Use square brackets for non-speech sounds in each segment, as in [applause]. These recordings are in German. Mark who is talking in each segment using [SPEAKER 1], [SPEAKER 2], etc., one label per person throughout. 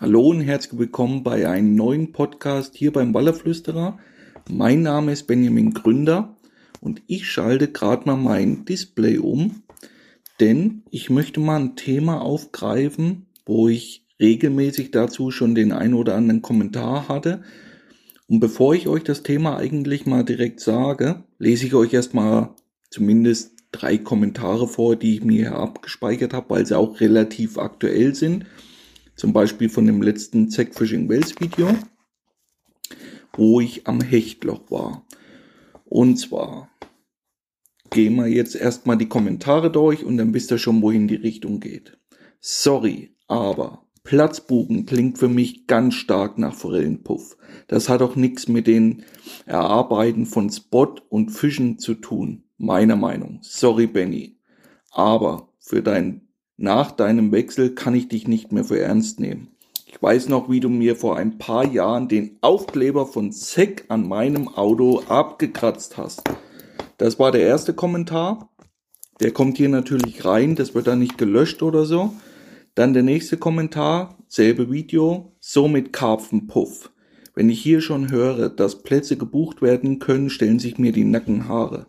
[SPEAKER 1] Hallo und herzlich willkommen bei einem neuen Podcast hier beim Wallerflüsterer. Mein Name ist Benjamin Gründer und ich schalte gerade mal mein Display um, denn ich möchte mal ein Thema aufgreifen, wo ich regelmäßig dazu schon den ein oder anderen Kommentar hatte. Und bevor ich euch das Thema eigentlich mal direkt sage, lese ich euch erstmal zumindest drei Kommentare vor, die ich mir abgespeichert habe, weil sie auch relativ aktuell sind zum Beispiel von dem letzten Zack Fishing Wells Video, wo ich am Hechtloch war. Und zwar gehen wir jetzt erstmal die Kommentare durch und dann wisst ihr schon, wohin die Richtung geht. Sorry, aber Platzbuben klingt für mich ganz stark nach Forellenpuff. Das hat auch nichts mit den Erarbeiten von Spot und Fischen zu tun, meiner Meinung. Sorry, Benny. Aber für dein nach deinem Wechsel kann ich dich nicht mehr für ernst nehmen. Ich weiß noch, wie du mir vor ein paar Jahren den Aufkleber von Zeck an meinem Auto abgekratzt hast. Das war der erste Kommentar. Der kommt hier natürlich rein, das wird dann nicht gelöscht oder so. Dann der nächste Kommentar, selbe Video, somit Karpfenpuff. Wenn ich hier schon höre, dass Plätze gebucht werden können, stellen sich mir die Nackenhaare.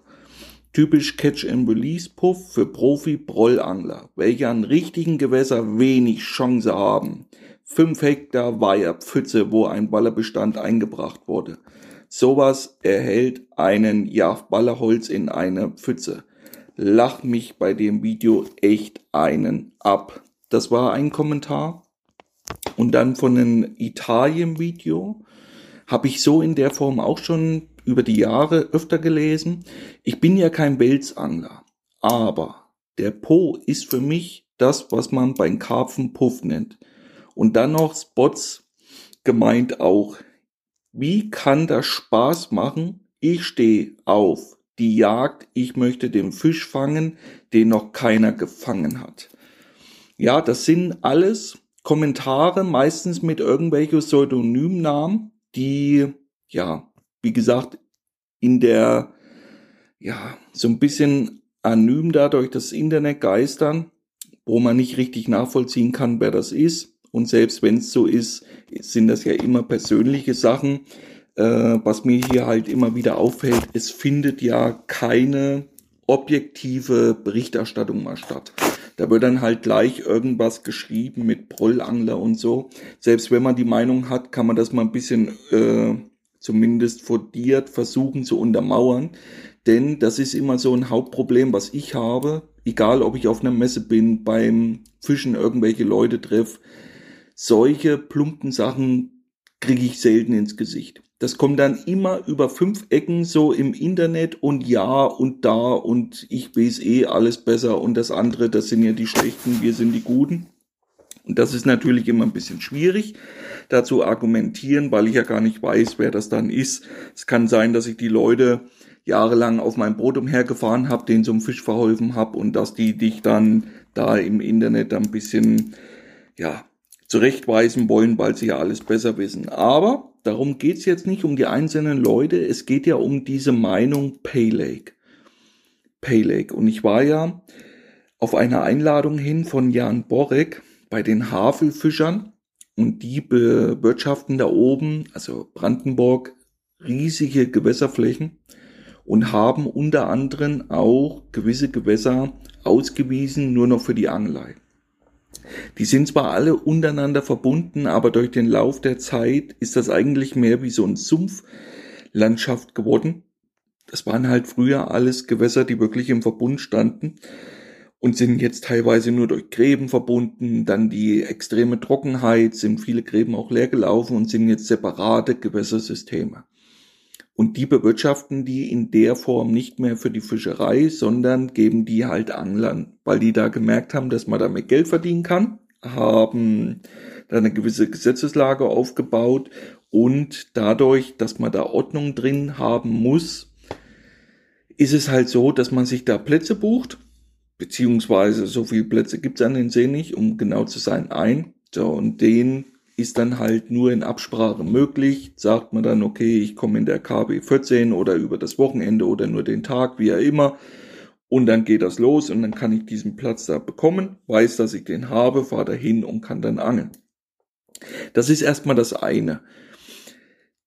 [SPEAKER 1] Typisch Catch-and-Release-Puff für Profi-Brollangler, welche an richtigen Gewässer wenig Chance haben. 5 Hektar Weiherpfütze, wo ein Ballerbestand eingebracht wurde. Sowas erhält einen ja, Ballerholz in einer Pfütze. Lach mich bei dem Video echt einen ab. Das war ein Kommentar. Und dann von einem Italien-Video habe ich so in der Form auch schon über die Jahre öfter gelesen. Ich bin ja kein Welsangler, aber der Po ist für mich das, was man beim Karpfen Puff nennt. Und dann noch Spots gemeint auch. Wie kann das Spaß machen? Ich stehe auf die Jagd, ich möchte den Fisch fangen, den noch keiner gefangen hat. Ja, das sind alles Kommentare, meistens mit irgendwelchen Pseudonymnamen, die ja wie gesagt, in der, ja, so ein bisschen anonym dadurch das Internet geistern, wo man nicht richtig nachvollziehen kann, wer das ist. Und selbst wenn es so ist, sind das ja immer persönliche Sachen. Äh, was mir hier halt immer wieder auffällt, es findet ja keine objektive Berichterstattung mal statt. Da wird dann halt gleich irgendwas geschrieben mit Prollangler und so. Selbst wenn man die Meinung hat, kann man das mal ein bisschen äh, zumindest fundiert versuchen zu untermauern. Denn das ist immer so ein Hauptproblem, was ich habe, egal ob ich auf einer Messe bin, beim Fischen irgendwelche Leute treffe. Solche plumpen Sachen kriege ich selten ins Gesicht. Das kommt dann immer über fünf Ecken so im Internet und ja und da und ich weiß eh alles besser und das andere, das sind ja die Schlechten, wir sind die Guten. Und das ist natürlich immer ein bisschen schwierig, dazu argumentieren, weil ich ja gar nicht weiß, wer das dann ist. Es kann sein, dass ich die Leute jahrelang auf meinem Boot umhergefahren habe, denen zum Fisch verholfen habe und dass die dich dann da im Internet ein bisschen, ja, zurechtweisen wollen, weil sie ja alles besser wissen. Aber darum geht's jetzt nicht um die einzelnen Leute, es geht ja um diese Meinung Paylake. Paylake. Und ich war ja auf einer Einladung hin von Jan Borek, bei den Havelfischern und die bewirtschaften da oben, also Brandenburg, riesige Gewässerflächen und haben unter anderem auch gewisse Gewässer ausgewiesen, nur noch für die Angelei. Die sind zwar alle untereinander verbunden, aber durch den Lauf der Zeit ist das eigentlich mehr wie so ein Sumpflandschaft geworden. Das waren halt früher alles Gewässer, die wirklich im Verbund standen und sind jetzt teilweise nur durch Gräben verbunden. Dann die extreme Trockenheit, sind viele Gräben auch leer gelaufen und sind jetzt separate Gewässersysteme. Und die bewirtschaften die in der Form nicht mehr für die Fischerei, sondern geben die halt Anglern, weil die da gemerkt haben, dass man damit Geld verdienen kann, haben da eine gewisse Gesetzeslage aufgebaut und dadurch, dass man da Ordnung drin haben muss, ist es halt so, dass man sich da Plätze bucht beziehungsweise so viele Plätze gibt's an den See nicht, um genau zu sein, ein. So, und den ist dann halt nur in Absprache möglich. Sagt man dann, okay, ich komme in der KB 14 oder über das Wochenende oder nur den Tag, wie auch immer. Und dann geht das los und dann kann ich diesen Platz da bekommen, weiß, dass ich den habe, fahre dahin und kann dann angeln. Das ist erstmal das eine.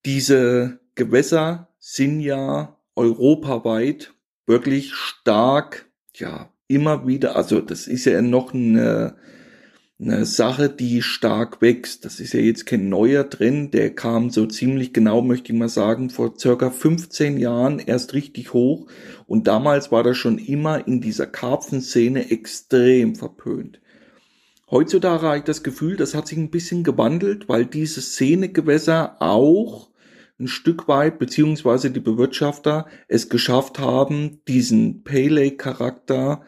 [SPEAKER 1] Diese Gewässer sind ja europaweit wirklich stark, ja, immer wieder, also das ist ja noch eine, eine Sache, die stark wächst. Das ist ja jetzt kein neuer Trend, der kam so ziemlich genau, möchte ich mal sagen, vor circa 15 Jahren erst richtig hoch und damals war das schon immer in dieser Karpfenszene extrem verpönt. Heutzutage habe ich das Gefühl, das hat sich ein bisschen gewandelt, weil diese Szenegewässer auch ein Stück weit, beziehungsweise die Bewirtschafter es geschafft haben, diesen Pele-Charakter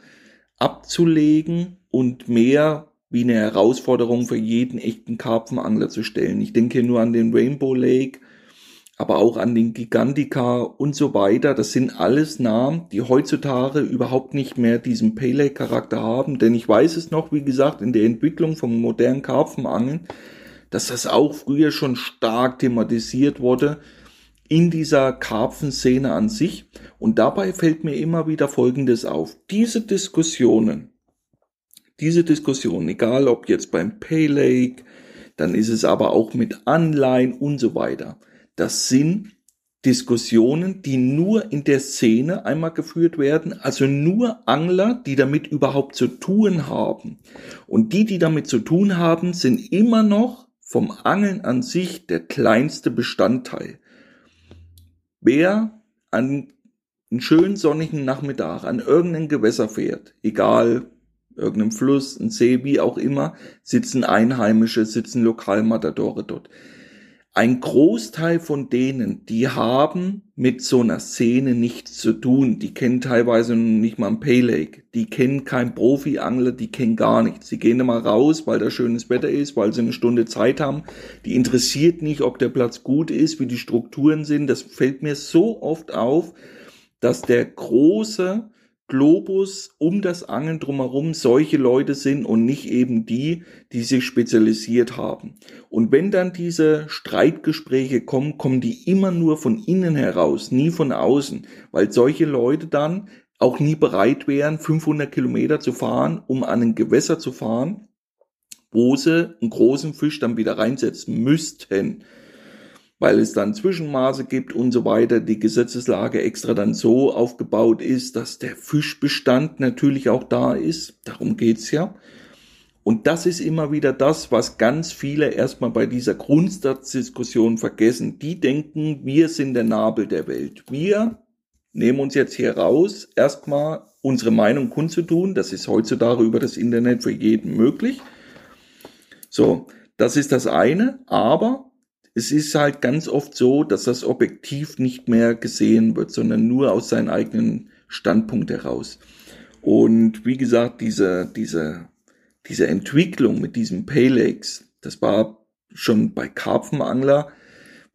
[SPEAKER 1] abzulegen und mehr wie eine Herausforderung für jeden echten Karpfenangler zu stellen. Ich denke nur an den Rainbow Lake, aber auch an den Gigantica und so weiter. Das sind alles Namen, die heutzutage überhaupt nicht mehr diesen Pele-Charakter haben, denn ich weiß es noch, wie gesagt, in der Entwicklung vom modernen Karpfenangeln, dass das auch früher schon stark thematisiert wurde in dieser Karpfenszene an sich. Und dabei fällt mir immer wieder Folgendes auf. Diese Diskussionen, diese Diskussionen, egal ob jetzt beim Pay Lake, dann ist es aber auch mit Anleihen und so weiter. Das sind Diskussionen, die nur in der Szene einmal geführt werden, also nur Angler, die damit überhaupt zu tun haben. Und die, die damit zu tun haben, sind immer noch vom Angeln an sich der kleinste Bestandteil. Wer an einen schönen sonnigen Nachmittag an irgendein Gewässer fährt, egal irgendeinem Fluss, ein See, wie auch immer, sitzen Einheimische, sitzen Lokalmatadore dort ein Großteil von denen, die haben mit so einer Szene nichts zu tun. Die kennen teilweise nicht mal ein Pay Lake. Die kennen keinen Profi-Angler, die kennen gar nichts. Sie gehen immer raus, weil da schönes Wetter ist, weil sie eine Stunde Zeit haben. Die interessiert nicht, ob der Platz gut ist, wie die Strukturen sind. Das fällt mir so oft auf, dass der große Globus um das Angeln drumherum solche Leute sind und nicht eben die, die sich spezialisiert haben. Und wenn dann diese Streitgespräche kommen, kommen die immer nur von innen heraus, nie von außen, weil solche Leute dann auch nie bereit wären, 500 Kilometer zu fahren, um an ein Gewässer zu fahren, wo sie einen großen Fisch dann wieder reinsetzen müssten weil es dann Zwischenmaße gibt und so weiter, die Gesetzeslage extra dann so aufgebaut ist, dass der Fischbestand natürlich auch da ist. Darum geht's ja. Und das ist immer wieder das, was ganz viele erstmal bei dieser Grundsatzdiskussion vergessen. Die denken, wir sind der Nabel der Welt. Wir nehmen uns jetzt hier raus, erstmal unsere Meinung kundzutun. Das ist heutzutage über das Internet für jeden möglich. So, das ist das eine. Aber es ist halt ganz oft so, dass das Objektiv nicht mehr gesehen wird, sondern nur aus seinem eigenen Standpunkt heraus. Und wie gesagt, diese, diese, diese Entwicklung mit diesem Paylegs, das war schon bei Karpfenangler,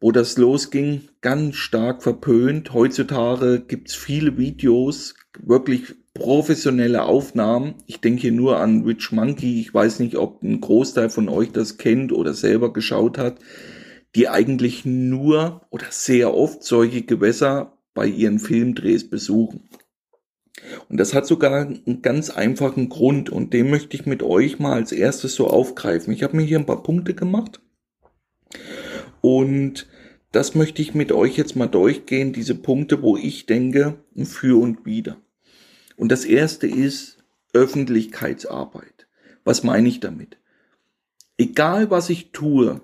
[SPEAKER 1] wo das losging, ganz stark verpönt. Heutzutage gibt's viele Videos, wirklich professionelle Aufnahmen. Ich denke hier nur an Rich Monkey. Ich weiß nicht, ob ein Großteil von euch das kennt oder selber geschaut hat die eigentlich nur oder sehr oft solche Gewässer bei ihren Filmdrehs besuchen. Und das hat sogar einen ganz einfachen Grund und den möchte ich mit euch mal als erstes so aufgreifen. Ich habe mir hier ein paar Punkte gemacht und das möchte ich mit euch jetzt mal durchgehen, diese Punkte, wo ich denke, für und wieder. Und das erste ist Öffentlichkeitsarbeit. Was meine ich damit? Egal was ich tue,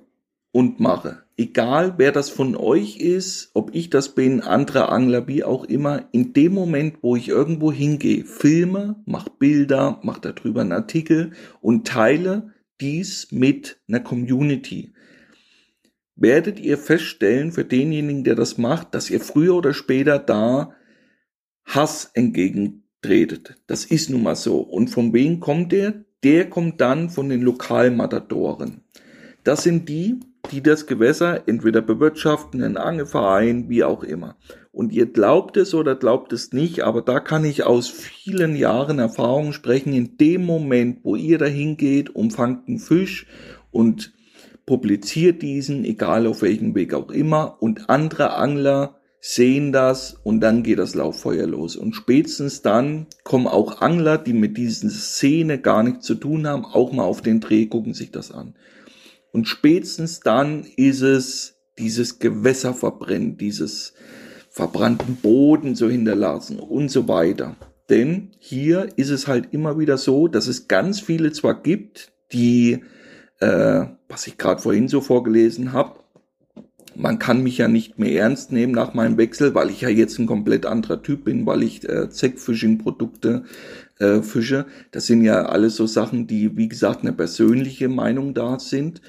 [SPEAKER 1] und mache. Egal wer das von euch ist, ob ich das bin, andere Angler, wie auch immer, in dem Moment, wo ich irgendwo hingehe, filme, mach Bilder, mach darüber einen Artikel und teile dies mit einer Community. Werdet ihr feststellen für denjenigen, der das macht, dass ihr früher oder später da Hass entgegentretet. Das ist nun mal so. Und von wem kommt der? Der kommt dann von den Lokalmatadoren. Das sind die, die das Gewässer entweder bewirtschaften, ein Angelverein, wie auch immer. Und ihr glaubt es oder glaubt es nicht, aber da kann ich aus vielen Jahren Erfahrung sprechen. In dem Moment, wo ihr dahin geht, umfangt einen Fisch und publiziert diesen, egal auf welchem Weg auch immer, und andere Angler sehen das und dann geht das Lauffeuer los. Und spätestens dann kommen auch Angler, die mit diesen Szene gar nichts zu tun haben, auch mal auf den Dreh, gucken sich das an. Und spätestens dann ist es dieses Gewässerverbrennen, dieses verbrannten Boden so hinterlassen und so weiter. Denn hier ist es halt immer wieder so, dass es ganz viele zwar gibt, die, äh, was ich gerade vorhin so vorgelesen habe, man kann mich ja nicht mehr ernst nehmen nach meinem Wechsel, weil ich ja jetzt ein komplett anderer Typ bin, weil ich äh, Zack-Fishing-Produkte äh, fische. Das sind ja alles so Sachen, die, wie gesagt, eine persönliche Meinung da sind.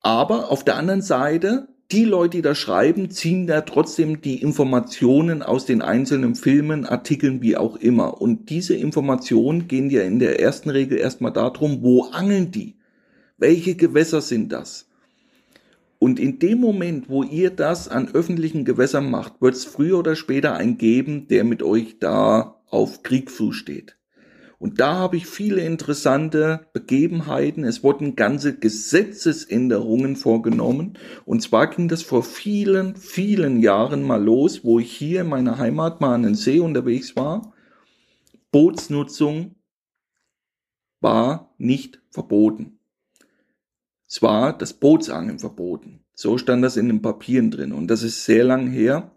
[SPEAKER 1] Aber auf der anderen Seite, die Leute, die da schreiben, ziehen da trotzdem die Informationen aus den einzelnen Filmen, Artikeln, wie auch immer. Und diese Informationen gehen ja in der ersten Regel erstmal darum, wo angeln die? Welche Gewässer sind das? Und in dem Moment, wo ihr das an öffentlichen Gewässern macht, wird es früher oder später einen geben, der mit euch da auf Kriegfuß steht. Und da habe ich viele interessante Begebenheiten. Es wurden ganze Gesetzesänderungen vorgenommen. Und zwar ging das vor vielen, vielen Jahren mal los, wo ich hier in meiner Heimat mal an den See unterwegs war. Bootsnutzung war nicht verboten. Es war das Bootsangeln verboten. So stand das in den Papieren drin. Und das ist sehr lang her.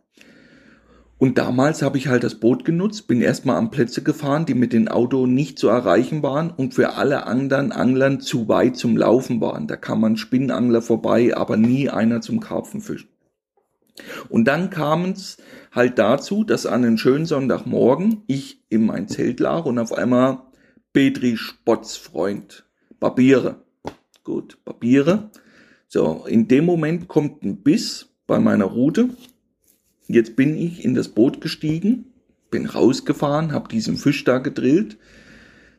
[SPEAKER 1] Und damals habe ich halt das Boot genutzt, bin erstmal an Plätze gefahren, die mit dem Auto nicht zu erreichen waren und für alle anderen Anglern zu weit zum Laufen waren. Da kam man Spinnenangler vorbei, aber nie einer zum Karpfenfischen. Und dann kam es halt dazu, dass an einem schönen Sonntagmorgen ich in mein Zelt lag und auf einmal Petri Spotts Freund, Barbiere. Gut, Barbiere. So, in dem Moment kommt ein Biss bei meiner Route Jetzt bin ich in das Boot gestiegen, bin rausgefahren, habe diesen Fisch da gedrillt.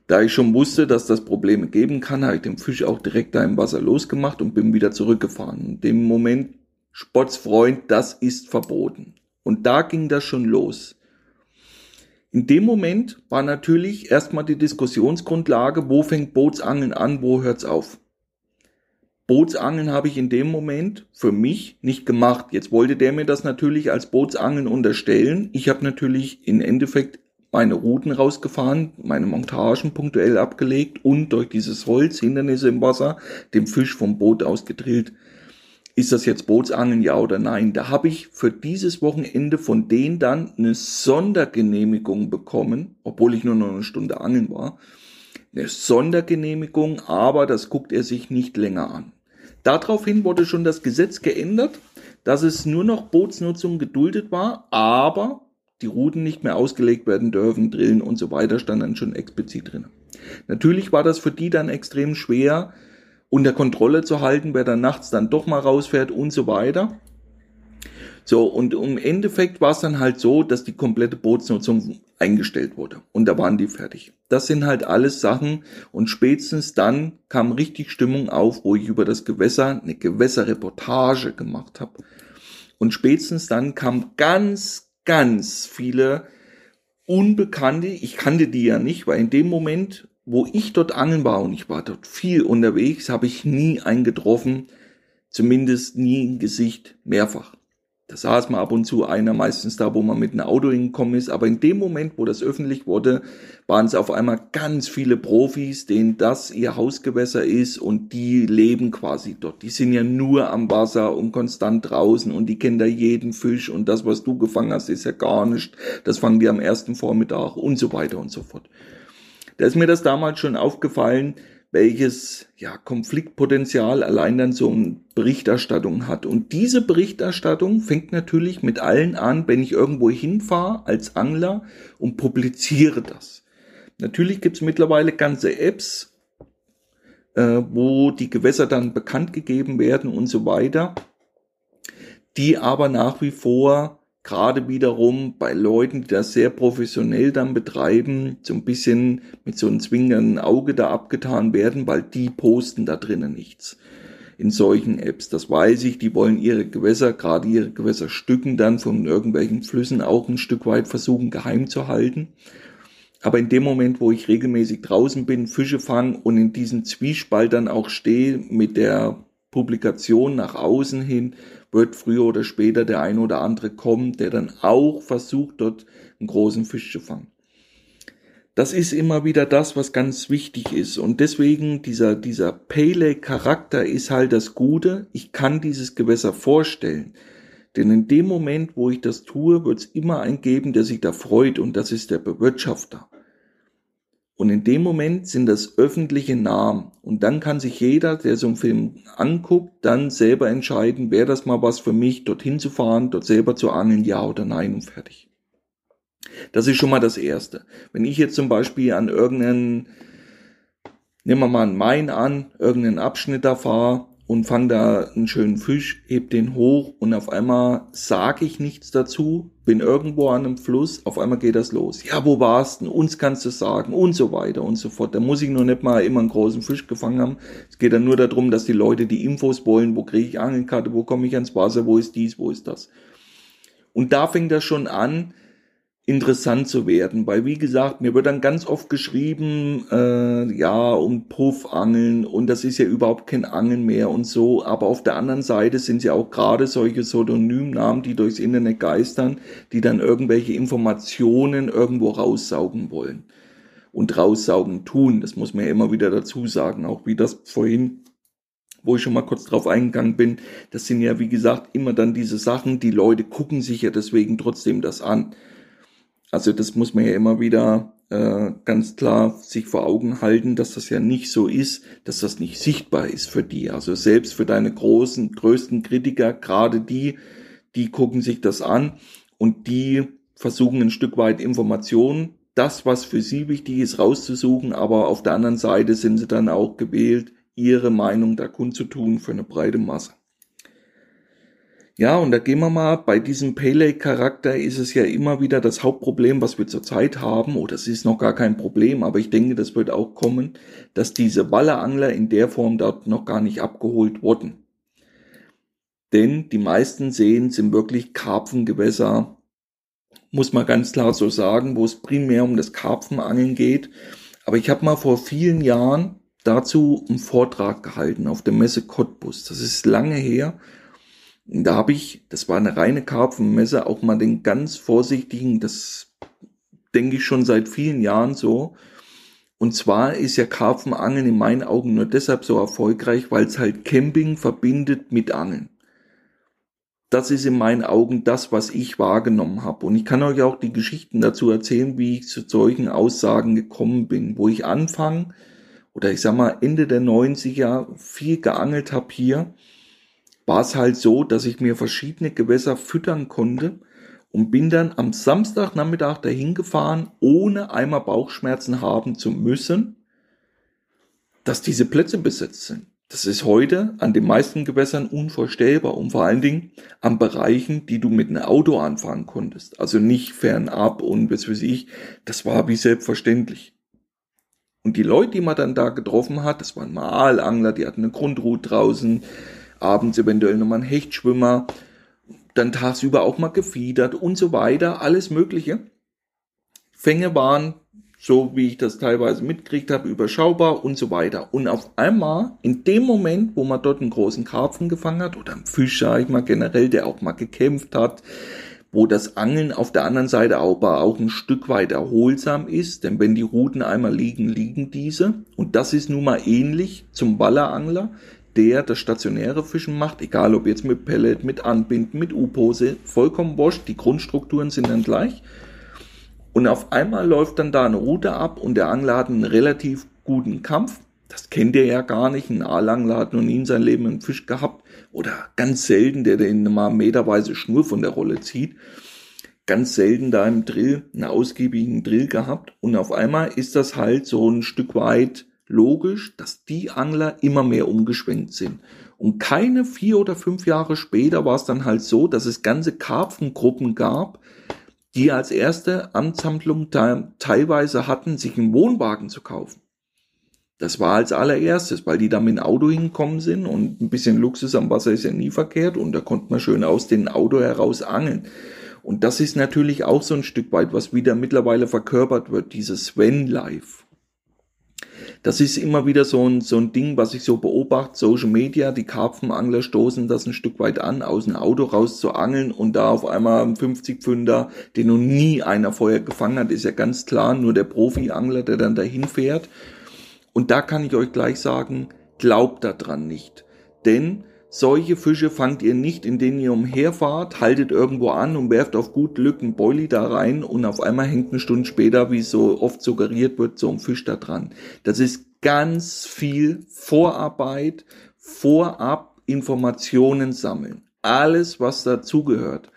[SPEAKER 1] Da ich schon wusste, dass das Probleme geben kann, habe ich den Fisch auch direkt da im Wasser losgemacht und bin wieder zurückgefahren. In dem Moment, Spottsfreund, das ist verboten. Und da ging das schon los. In dem Moment war natürlich erstmal die Diskussionsgrundlage, wo fängt Bootsangeln an, wo hört's auf. Bootsangeln habe ich in dem Moment für mich nicht gemacht. Jetzt wollte der mir das natürlich als Bootsangeln unterstellen. Ich habe natürlich im Endeffekt meine Routen rausgefahren, meine Montagen punktuell abgelegt und durch dieses Holz, Hindernisse im Wasser, dem Fisch vom Boot aus gedrillt. Ist das jetzt Bootsangeln, ja oder nein? Da habe ich für dieses Wochenende von denen dann eine Sondergenehmigung bekommen, obwohl ich nur noch eine Stunde angeln war. Eine Sondergenehmigung, aber das guckt er sich nicht länger an. Daraufhin wurde schon das Gesetz geändert, dass es nur noch Bootsnutzung geduldet war, aber die Routen nicht mehr ausgelegt werden dürfen, Drillen und so weiter stand dann schon explizit drin. Natürlich war das für die dann extrem schwer unter Kontrolle zu halten, wer dann nachts dann doch mal rausfährt und so weiter. So, und im Endeffekt war es dann halt so, dass die komplette Bootsnutzung eingestellt wurde. Und da waren die fertig. Das sind halt alles Sachen. Und spätestens dann kam richtig Stimmung auf, wo ich über das Gewässer eine Gewässerreportage gemacht habe. Und spätestens dann kamen ganz, ganz viele Unbekannte. Ich kannte die ja nicht, weil in dem Moment, wo ich dort angeln war und ich war dort viel unterwegs, habe ich nie einen getroffen, zumindest nie ein Gesicht mehrfach. Da saß mal ab und zu einer, meistens da, wo man mit einem Auto hingekommen ist. Aber in dem Moment, wo das öffentlich wurde, waren es auf einmal ganz viele Profis, denen das ihr Hausgewässer ist und die leben quasi dort. Die sind ja nur am Wasser und konstant draußen und die kennen da jeden Fisch und das, was du gefangen hast, ist ja gar nicht. Das fangen die am ersten Vormittag und so weiter und so fort. Da ist mir das damals schon aufgefallen, welches ja, Konfliktpotenzial allein dann so eine Berichterstattung hat. Und diese Berichterstattung fängt natürlich mit allen an, wenn ich irgendwo hinfahre als Angler und publiziere das. Natürlich gibt es mittlerweile ganze Apps, äh, wo die Gewässer dann bekannt gegeben werden und so weiter, die aber nach wie vor gerade wiederum bei Leuten, die das sehr professionell dann betreiben, so ein bisschen mit so einem zwingenden Auge da abgetan werden, weil die posten da drinnen nichts in solchen Apps. Das weiß ich, die wollen ihre Gewässer, gerade ihre Gewässerstücken dann von irgendwelchen Flüssen auch ein Stück weit versuchen geheim zu halten. Aber in dem Moment, wo ich regelmäßig draußen bin, Fische fange und in diesem Zwiespalt dann auch stehe mit der Publikation nach außen hin, wird früher oder später der ein oder andere kommen, der dann auch versucht, dort einen großen Fisch zu fangen. das ist immer wieder das, was ganz wichtig ist. Und deswegen dieser, dieser Pele-Charakter ist halt das Gute. Ich kann dieses Gewässer vorstellen. Denn in dem Moment, wo ich das tue, wird es immer einen geben, der sich da freut und das ist der Bewirtschafter. Und in dem Moment sind das öffentliche Namen. Und dann kann sich jeder, der so einen Film anguckt, dann selber entscheiden, wäre das mal was für mich, dorthin zu fahren, dort selber zu angeln, ja oder nein und fertig. Das ist schon mal das Erste. Wenn ich jetzt zum Beispiel an irgendeinen, nehmen wir mal einen Main an, irgendeinen Abschnitt da fahre und fange da einen schönen Fisch, heb den hoch und auf einmal sage ich nichts dazu, bin irgendwo an einem Fluss, auf einmal geht das los. Ja, wo warst du? Uns kannst du sagen und so weiter und so fort. Da muss ich nur nicht mal immer einen großen Fisch gefangen haben. Es geht dann nur darum, dass die Leute die Infos wollen, wo kriege ich Angelkarte, wo komme ich ans Wasser, wo ist dies, wo ist das. Und da fängt das schon an, interessant zu werden, weil wie gesagt, mir wird dann ganz oft geschrieben, äh, ja, um Puffangeln und das ist ja überhaupt kein Angeln mehr und so, aber auf der anderen Seite sind ja auch gerade solche Pseudonymnamen, die durchs Internet geistern, die dann irgendwelche Informationen irgendwo raussaugen wollen und raussaugen tun, das muss man ja immer wieder dazu sagen, auch wie das vorhin wo ich schon mal kurz drauf eingegangen bin, das sind ja wie gesagt immer dann diese Sachen, die Leute gucken sich ja deswegen trotzdem das an. Also das muss man ja immer wieder äh, ganz klar sich vor Augen halten, dass das ja nicht so ist, dass das nicht sichtbar ist für die. Also selbst für deine großen, größten Kritiker, gerade die, die gucken sich das an und die versuchen ein Stück weit Informationen, das, was für sie wichtig ist, rauszusuchen, aber auf der anderen Seite sind sie dann auch gewählt, ihre Meinung da kundzutun für eine breite Masse. Ja, und da gehen wir mal, bei diesem Pele-Charakter ist es ja immer wieder das Hauptproblem, was wir zurzeit haben, oder es ist noch gar kein Problem, aber ich denke, das wird auch kommen, dass diese Wallerangler in der Form dort noch gar nicht abgeholt wurden. Denn die meisten Seen sind wirklich Karpfengewässer, muss man ganz klar so sagen, wo es primär um das Karpfenangeln geht. Aber ich habe mal vor vielen Jahren dazu einen Vortrag gehalten auf der Messe Cottbus. Das ist lange her da habe ich, das war eine reine Karpfenmesse, auch mal den ganz vorsichtigen, das denke ich schon seit vielen Jahren so. Und zwar ist ja Karpfenangeln in meinen Augen nur deshalb so erfolgreich, weil es halt Camping verbindet mit Angeln. Das ist in meinen Augen das, was ich wahrgenommen habe. Und ich kann euch auch die Geschichten dazu erzählen, wie ich zu solchen Aussagen gekommen bin, wo ich anfange oder ich sag mal Ende der 90er viel geangelt habe hier war es halt so, dass ich mir verschiedene Gewässer füttern konnte und bin dann am Samstagnachmittag dahin gefahren, ohne einmal Bauchschmerzen haben zu müssen, dass diese Plätze besetzt sind. Das ist heute an den meisten Gewässern unvorstellbar und vor allen Dingen an Bereichen, die du mit einem Auto anfahren konntest. Also nicht fernab und was weiß ich. Das war wie selbstverständlich. Und die Leute, die man dann da getroffen hat, das waren Malangler, die hatten eine Grundroute draußen, abends eventuell nochmal ein Hechtschwimmer, dann tagsüber auch mal gefiedert und so weiter, alles Mögliche. Fänge waren, so wie ich das teilweise mitkriegt habe, überschaubar und so weiter. Und auf einmal, in dem Moment, wo man dort einen großen Karpfen gefangen hat, oder einen Fisch, sag ich mal generell, der auch mal gekämpft hat, wo das Angeln auf der anderen Seite aber auch ein Stück weit erholsam ist, denn wenn die Ruten einmal liegen, liegen diese. Und das ist nun mal ähnlich zum Wallerangler der das stationäre Fischen macht, egal ob jetzt mit Pellet, mit Anbinden, mit U-Pose, vollkommen wurscht, die Grundstrukturen sind dann gleich. Und auf einmal läuft dann da eine Route ab und der Angler hat einen relativ guten Kampf. Das kennt ihr ja gar nicht. Ein Aalangler hat noch nie in seinem Leben einen Fisch gehabt. Oder ganz selten, der den mal meterweise Schnur von der Rolle zieht. Ganz selten da im Drill, einen ausgiebigen Drill gehabt. Und auf einmal ist das halt so ein Stück weit logisch, dass die Angler immer mehr umgeschwenkt sind. Und keine vier oder fünf Jahre später war es dann halt so, dass es ganze Karpfengruppen gab, die als erste Amtshandlung teilweise hatten, sich einen Wohnwagen zu kaufen. Das war als allererstes, weil die da mit dem Auto hingekommen sind und ein bisschen Luxus am Wasser ist ja nie verkehrt und da konnte man schön aus dem Auto heraus angeln. Und das ist natürlich auch so ein Stück weit, was wieder mittlerweile verkörpert wird, dieses Sven Life. Das ist immer wieder so ein, so ein Ding, was ich so beobachte, Social Media, die Karpfenangler stoßen das ein Stück weit an, aus dem Auto raus zu angeln und da auf einmal ein 50 Pfünder, den noch nie einer vorher gefangen hat, ist ja ganz klar, nur der Profi-Angler, der dann dahin fährt. Und da kann ich euch gleich sagen, glaubt daran nicht. Denn solche Fische fangt ihr nicht, indem ihr umherfahrt, haltet irgendwo an und werft auf gut Glück einen Boilie da rein und auf einmal hängt eine Stunde später, wie so oft suggeriert wird, so ein Fisch da dran. Das ist ganz viel Vorarbeit, vorab Informationen sammeln. Alles, was dazugehört.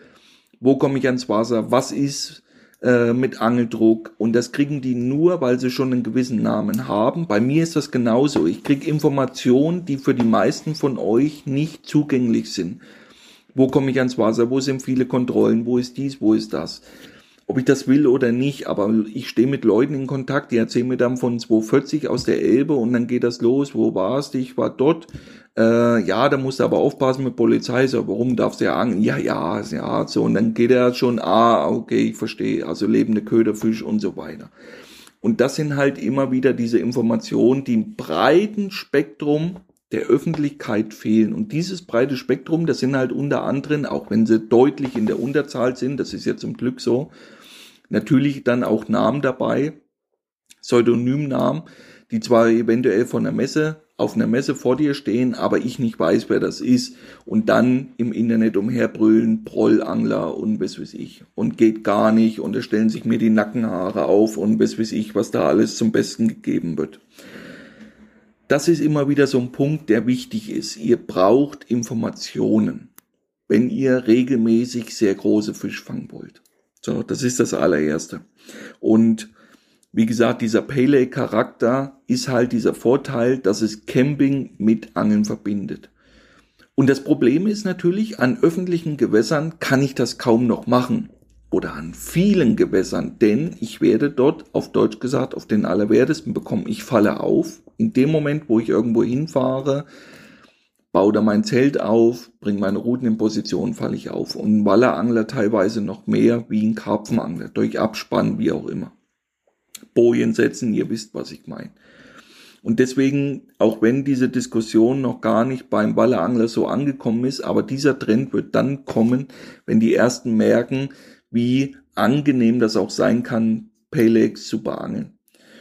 [SPEAKER 1] Wo komme ich ans Wasser? Was ist äh, mit Angeldruck und das kriegen die nur, weil sie schon einen gewissen Namen haben. Bei mir ist das genauso. Ich kriege Informationen, die für die meisten von euch nicht zugänglich sind. Wo komme ich ans Wasser? Wo sind viele Kontrollen? Wo ist dies? Wo ist das? Ob ich das will oder nicht, aber ich stehe mit Leuten in Kontakt, die erzählen mir dann von 240 aus der Elbe und dann geht das los. Wo warst du? Ich war dort äh, ja, da musst du aber aufpassen mit Polizei, so, warum darfst du ja angeln? Ja, ja, ja, so, und dann geht er schon, ah, okay, ich verstehe, also lebende Köderfisch und so weiter. Und das sind halt immer wieder diese Informationen, die im breiten Spektrum der Öffentlichkeit fehlen. Und dieses breite Spektrum, das sind halt unter anderem, auch wenn sie deutlich in der Unterzahl sind, das ist ja zum Glück so, natürlich dann auch Namen dabei, Pseudonymnamen, die zwar eventuell von der Messe auf einer Messe vor dir stehen, aber ich nicht weiß, wer das ist und dann im Internet umherbrüllen, Prollangler und was weiß ich und geht gar nicht und da stellen sich mir die Nackenhaare auf und was weiß ich, was da alles zum Besten gegeben wird. Das ist immer wieder so ein Punkt, der wichtig ist. Ihr braucht Informationen, wenn ihr regelmäßig sehr große Fisch fangen wollt. So, das ist das allererste. Und wie gesagt, dieser Pele-Charakter ist halt dieser Vorteil, dass es Camping mit Angeln verbindet. Und das Problem ist natürlich, an öffentlichen Gewässern kann ich das kaum noch machen. Oder an vielen Gewässern, denn ich werde dort, auf Deutsch gesagt, auf den Allerwertesten bekommen. Ich falle auf. In dem Moment, wo ich irgendwo hinfahre, baue da mein Zelt auf, bringe meine Routen in Position, falle ich auf. Und ein Wallerangler teilweise noch mehr wie ein Karpfenangler, durch Abspann, wie auch immer. Bojen setzen, ihr wisst, was ich meine. Und deswegen, auch wenn diese Diskussion noch gar nicht beim Wallerangler so angekommen ist, aber dieser Trend wird dann kommen, wenn die ersten merken, wie angenehm das auch sein kann, Pelex zu beangeln.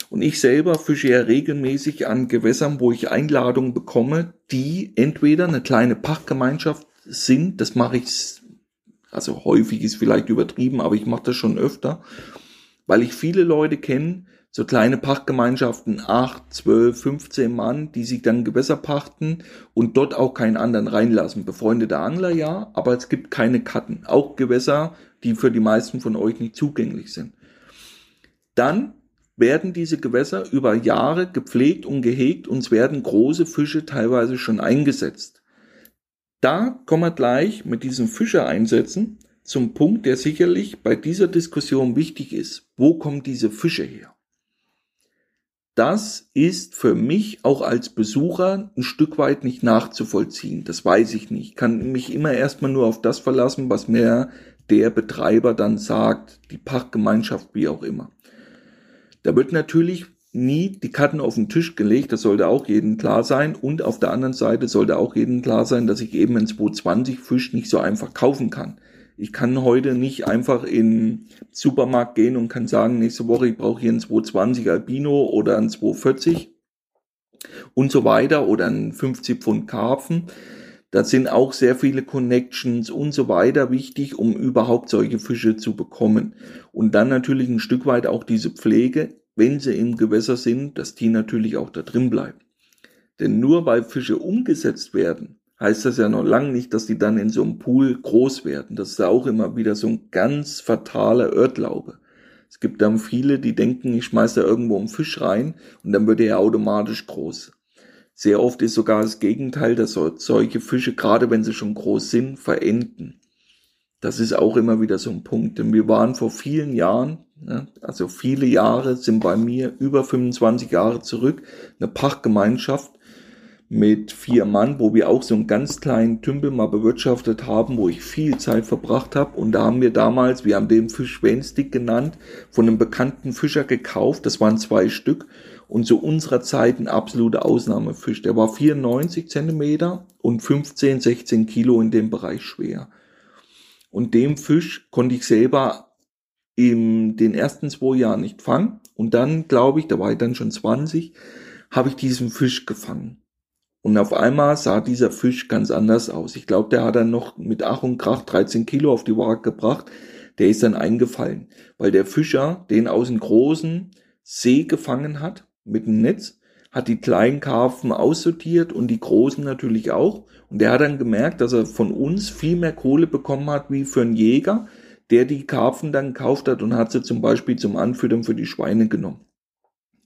[SPEAKER 1] Und ich selber fische ja regelmäßig an Gewässern, wo ich Einladungen bekomme, die entweder eine kleine Pachtgemeinschaft sind, das mache ich, also häufig ist vielleicht übertrieben, aber ich mache das schon öfter, weil ich viele Leute kenne, so kleine Pachtgemeinschaften, acht, zwölf, 15 Mann, die sich dann Gewässer pachten und dort auch keinen anderen reinlassen. Befreundete Angler ja, aber es gibt keine Karten. Auch Gewässer, die für die meisten von euch nicht zugänglich sind. Dann werden diese Gewässer über Jahre gepflegt und gehegt und es werden große Fische teilweise schon eingesetzt. Da kommen wir gleich mit diesen Fische einsetzen zum Punkt, der sicherlich bei dieser Diskussion wichtig ist. Wo kommen diese Fische her? Das ist für mich auch als Besucher ein Stück weit nicht nachzuvollziehen. Das weiß ich nicht. Ich kann mich immer erstmal nur auf das verlassen, was mir der Betreiber dann sagt, die Pachtgemeinschaft, wie auch immer. Da wird natürlich nie die Karten auf den Tisch gelegt, das sollte auch jedem klar sein. Und auf der anderen Seite sollte auch jedem klar sein, dass ich eben einen 220 Fisch nicht so einfach kaufen kann. Ich kann heute nicht einfach in Supermarkt gehen und kann sagen, nächste Woche ich brauche hier einen 220 Albino oder einen 240 und so weiter oder einen 50 Pfund Karpfen. Da sind auch sehr viele Connections und so weiter wichtig, um überhaupt solche Fische zu bekommen. Und dann natürlich ein Stück weit auch diese Pflege, wenn sie im Gewässer sind, dass die natürlich auch da drin bleiben. Denn nur weil Fische umgesetzt werden, heißt das ja noch lange nicht, dass die dann in so einem Pool groß werden. Das ist ja auch immer wieder so ein ganz fataler Irrglaube. Es gibt dann viele, die denken, ich schmeiße da irgendwo einen Fisch rein und dann wird er automatisch groß. Sehr oft ist sogar das Gegenteil, dass solche Fische, gerade wenn sie schon groß sind, verenden. Das ist auch immer wieder so ein Punkt. Denn wir waren vor vielen Jahren, ne, also viele Jahre sind bei mir über 25 Jahre zurück, eine Pachtgemeinschaft mit vier Mann, wo wir auch so einen ganz kleinen Tümpel mal bewirtschaftet haben, wo ich viel Zeit verbracht habe. Und da haben wir damals, wir haben den Fisch Schwänstick genannt, von einem bekannten Fischer gekauft. Das waren zwei Stück. Und zu unserer Zeit ein absoluter Ausnahmefisch. Der war 94 Zentimeter und 15, 16 Kilo in dem Bereich schwer. Und dem Fisch konnte ich selber in den ersten zwei Jahren nicht fangen. Und dann, glaube ich, da war ich dann schon 20, habe ich diesen Fisch gefangen. Und auf einmal sah dieser Fisch ganz anders aus. Ich glaube, der hat dann noch mit Ach und Krach 13 Kilo auf die Waage gebracht. Der ist dann eingefallen, weil der Fischer den aus dem großen See gefangen hat mit dem Netz, hat die kleinen Karpfen aussortiert und die großen natürlich auch. Und der hat dann gemerkt, dass er von uns viel mehr Kohle bekommen hat wie für einen Jäger, der die Karpfen dann gekauft hat und hat sie zum Beispiel zum Anfüttern für die Schweine genommen.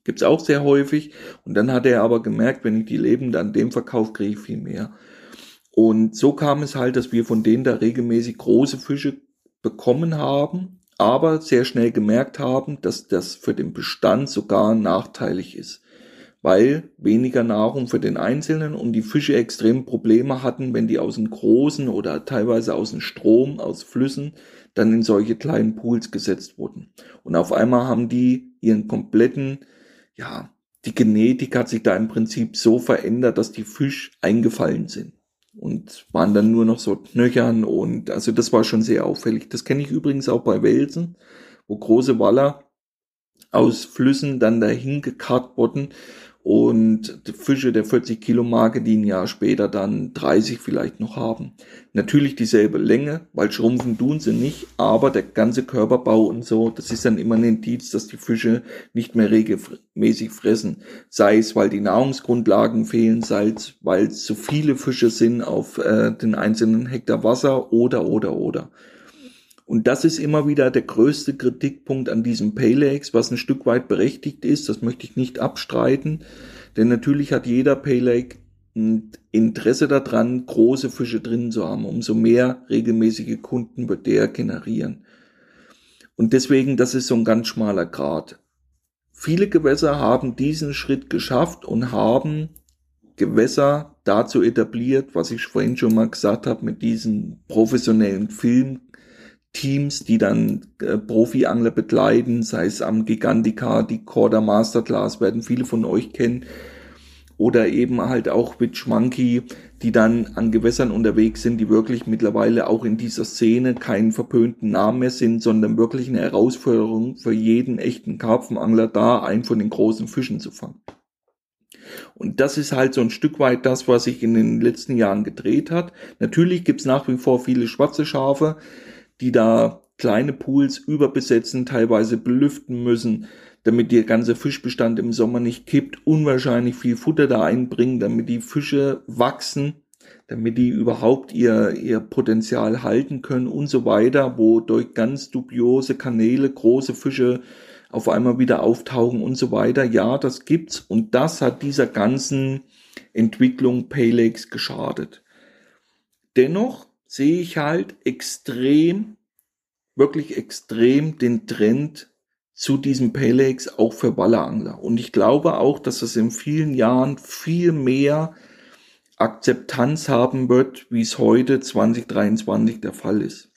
[SPEAKER 1] Gibt's auch sehr häufig. Und dann hat er aber gemerkt, wenn ich die lebend an dem verkaufe, kriege ich viel mehr. Und so kam es halt, dass wir von denen da regelmäßig große Fische bekommen haben, aber sehr schnell gemerkt haben, dass das für den Bestand sogar nachteilig ist weil weniger Nahrung für den Einzelnen und die Fische extrem Probleme hatten, wenn die aus dem großen oder teilweise aus dem Strom, aus Flüssen, dann in solche kleinen Pools gesetzt wurden. Und auf einmal haben die ihren kompletten, ja, die Genetik hat sich da im Prinzip so verändert, dass die Fisch eingefallen sind und waren dann nur noch so knöchern und also das war schon sehr auffällig. Das kenne ich übrigens auch bei Welsen, wo große Waller aus Flüssen dann dahin gekarrt wurden und Fische der 40 Kilo Marke, die ein Jahr später dann 30 vielleicht noch haben. Natürlich dieselbe Länge, weil schrumpfen tun sie nicht, aber der ganze Körperbau und so, das ist dann immer ein Indiz, dass die Fische nicht mehr regelmäßig fressen. Sei es, weil die Nahrungsgrundlagen fehlen, sei es, weil zu viele Fische sind auf äh, den einzelnen Hektar Wasser oder, oder, oder. Und das ist immer wieder der größte Kritikpunkt an diesem Paylegs, was ein Stück weit berechtigt ist. Das möchte ich nicht abstreiten. Denn natürlich hat jeder Paylake ein Interesse daran, große Fische drin zu haben. Umso mehr regelmäßige Kunden wird der generieren. Und deswegen, das ist so ein ganz schmaler Grad. Viele Gewässer haben diesen Schritt geschafft und haben Gewässer dazu etabliert, was ich vorhin schon mal gesagt habe, mit diesen professionellen Film, Teams, die dann äh, Profi-Angler begleiten, sei es am Gigantica, die Corda Masterclass, werden viele von euch kennen. Oder eben halt auch mit Schmanky, die dann an Gewässern unterwegs sind, die wirklich mittlerweile auch in dieser Szene keinen verpönten Namen mehr sind, sondern wirklich eine Herausforderung für jeden echten Karpfenangler da, einen von den großen Fischen zu fangen. Und das ist halt so ein Stück weit das, was sich in den letzten Jahren gedreht hat. Natürlich gibt's nach wie vor viele schwarze Schafe, die da kleine Pools überbesetzen, teilweise belüften müssen, damit der ganze Fischbestand im Sommer nicht kippt, unwahrscheinlich viel Futter da einbringen, damit die Fische wachsen, damit die überhaupt ihr, ihr Potenzial halten können und so weiter, wo durch ganz dubiose Kanäle große Fische auf einmal wieder auftauchen und so weiter. Ja, das gibt's und das hat dieser ganzen Entwicklung Paylegs geschadet. Dennoch sehe ich halt extrem, wirklich extrem den Trend zu diesem Pelex auch für Wallerangler. Und ich glaube auch, dass es in vielen Jahren viel mehr Akzeptanz haben wird, wie es heute 2023 der Fall ist.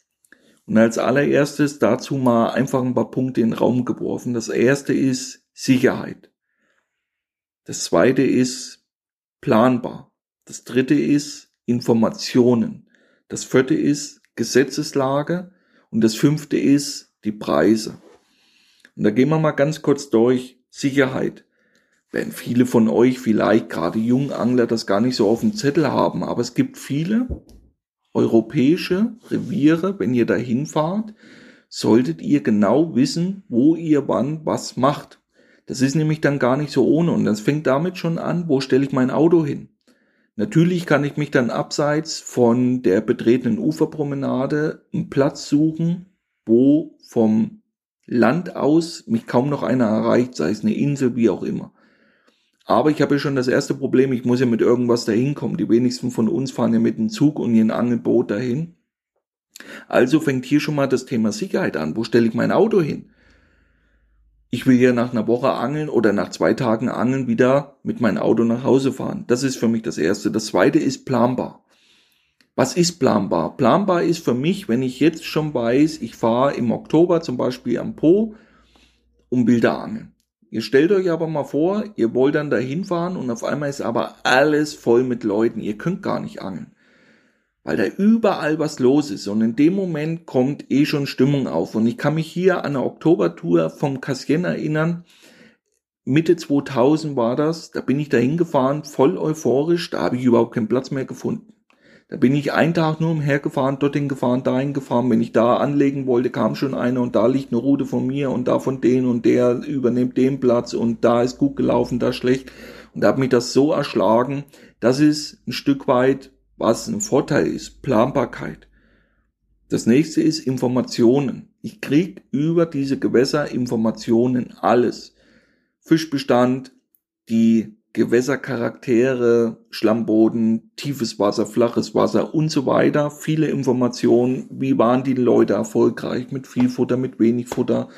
[SPEAKER 1] Und als allererstes dazu mal einfach ein paar Punkte in den Raum geworfen. Das erste ist Sicherheit. Das zweite ist planbar. Das dritte ist Informationen. Das vierte ist Gesetzeslage und das fünfte ist die Preise. Und da gehen wir mal ganz kurz durch. Sicherheit. Werden viele von euch vielleicht, gerade Jungangler, das gar nicht so auf dem Zettel haben, aber es gibt viele europäische Reviere, wenn ihr da hinfahrt, solltet ihr genau wissen, wo ihr wann was macht. Das ist nämlich dann gar nicht so ohne und das fängt damit schon an, wo stelle ich mein Auto hin? Natürlich kann ich mich dann abseits von der betretenen Uferpromenade einen Platz suchen, wo vom Land aus mich kaum noch einer erreicht, sei es eine Insel, wie auch immer. Aber ich habe ja schon das erste Problem, ich muss ja mit irgendwas dahin kommen. Die wenigsten von uns fahren ja mit dem Zug und ihren Angelboot dahin. Also fängt hier schon mal das Thema Sicherheit an. Wo stelle ich mein Auto hin? Ich will ja nach einer Woche angeln oder nach zwei Tagen angeln wieder mit meinem Auto nach Hause fahren. Das ist für mich das Erste. Das Zweite ist planbar. Was ist planbar? Planbar ist für mich, wenn ich jetzt schon weiß, ich fahre im Oktober zum Beispiel am Po um wilder angeln. Ihr stellt euch aber mal vor, ihr wollt dann dahin fahren und auf einmal ist aber alles voll mit Leuten. Ihr könnt gar nicht angeln. Weil da überall was los ist. Und in dem Moment kommt eh schon Stimmung auf. Und ich kann mich hier an eine Oktobertour vom Cassien erinnern. Mitte 2000 war das. Da bin ich dahin gefahren, voll euphorisch. Da habe ich überhaupt keinen Platz mehr gefunden. Da bin ich einen Tag nur umhergefahren, dorthin gefahren, dahin gefahren. Wenn ich da anlegen wollte, kam schon einer und da liegt eine Route von mir und da von denen und der übernimmt den Platz und da ist gut gelaufen, da schlecht. Und da hat mich das so erschlagen. Das ist ein Stück weit, was ein Vorteil ist, Planbarkeit. Das nächste ist Informationen. Ich krieg über diese Gewässer Informationen alles. Fischbestand, die Gewässercharaktere, Schlammboden, tiefes Wasser, flaches Wasser und so weiter. Viele Informationen. Wie waren die Leute erfolgreich mit viel Futter, mit wenig Futter?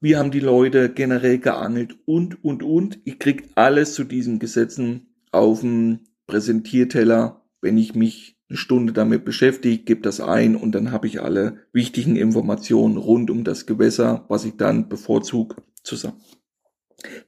[SPEAKER 1] Wie haben die Leute generell geangelt und, und, und. Ich krieg alles zu diesen Gesetzen auf dem Präsentierteller, wenn ich mich eine Stunde damit beschäftige, gebe das ein und dann habe ich alle wichtigen Informationen rund um das Gewässer, was ich dann bevorzug, zusammen.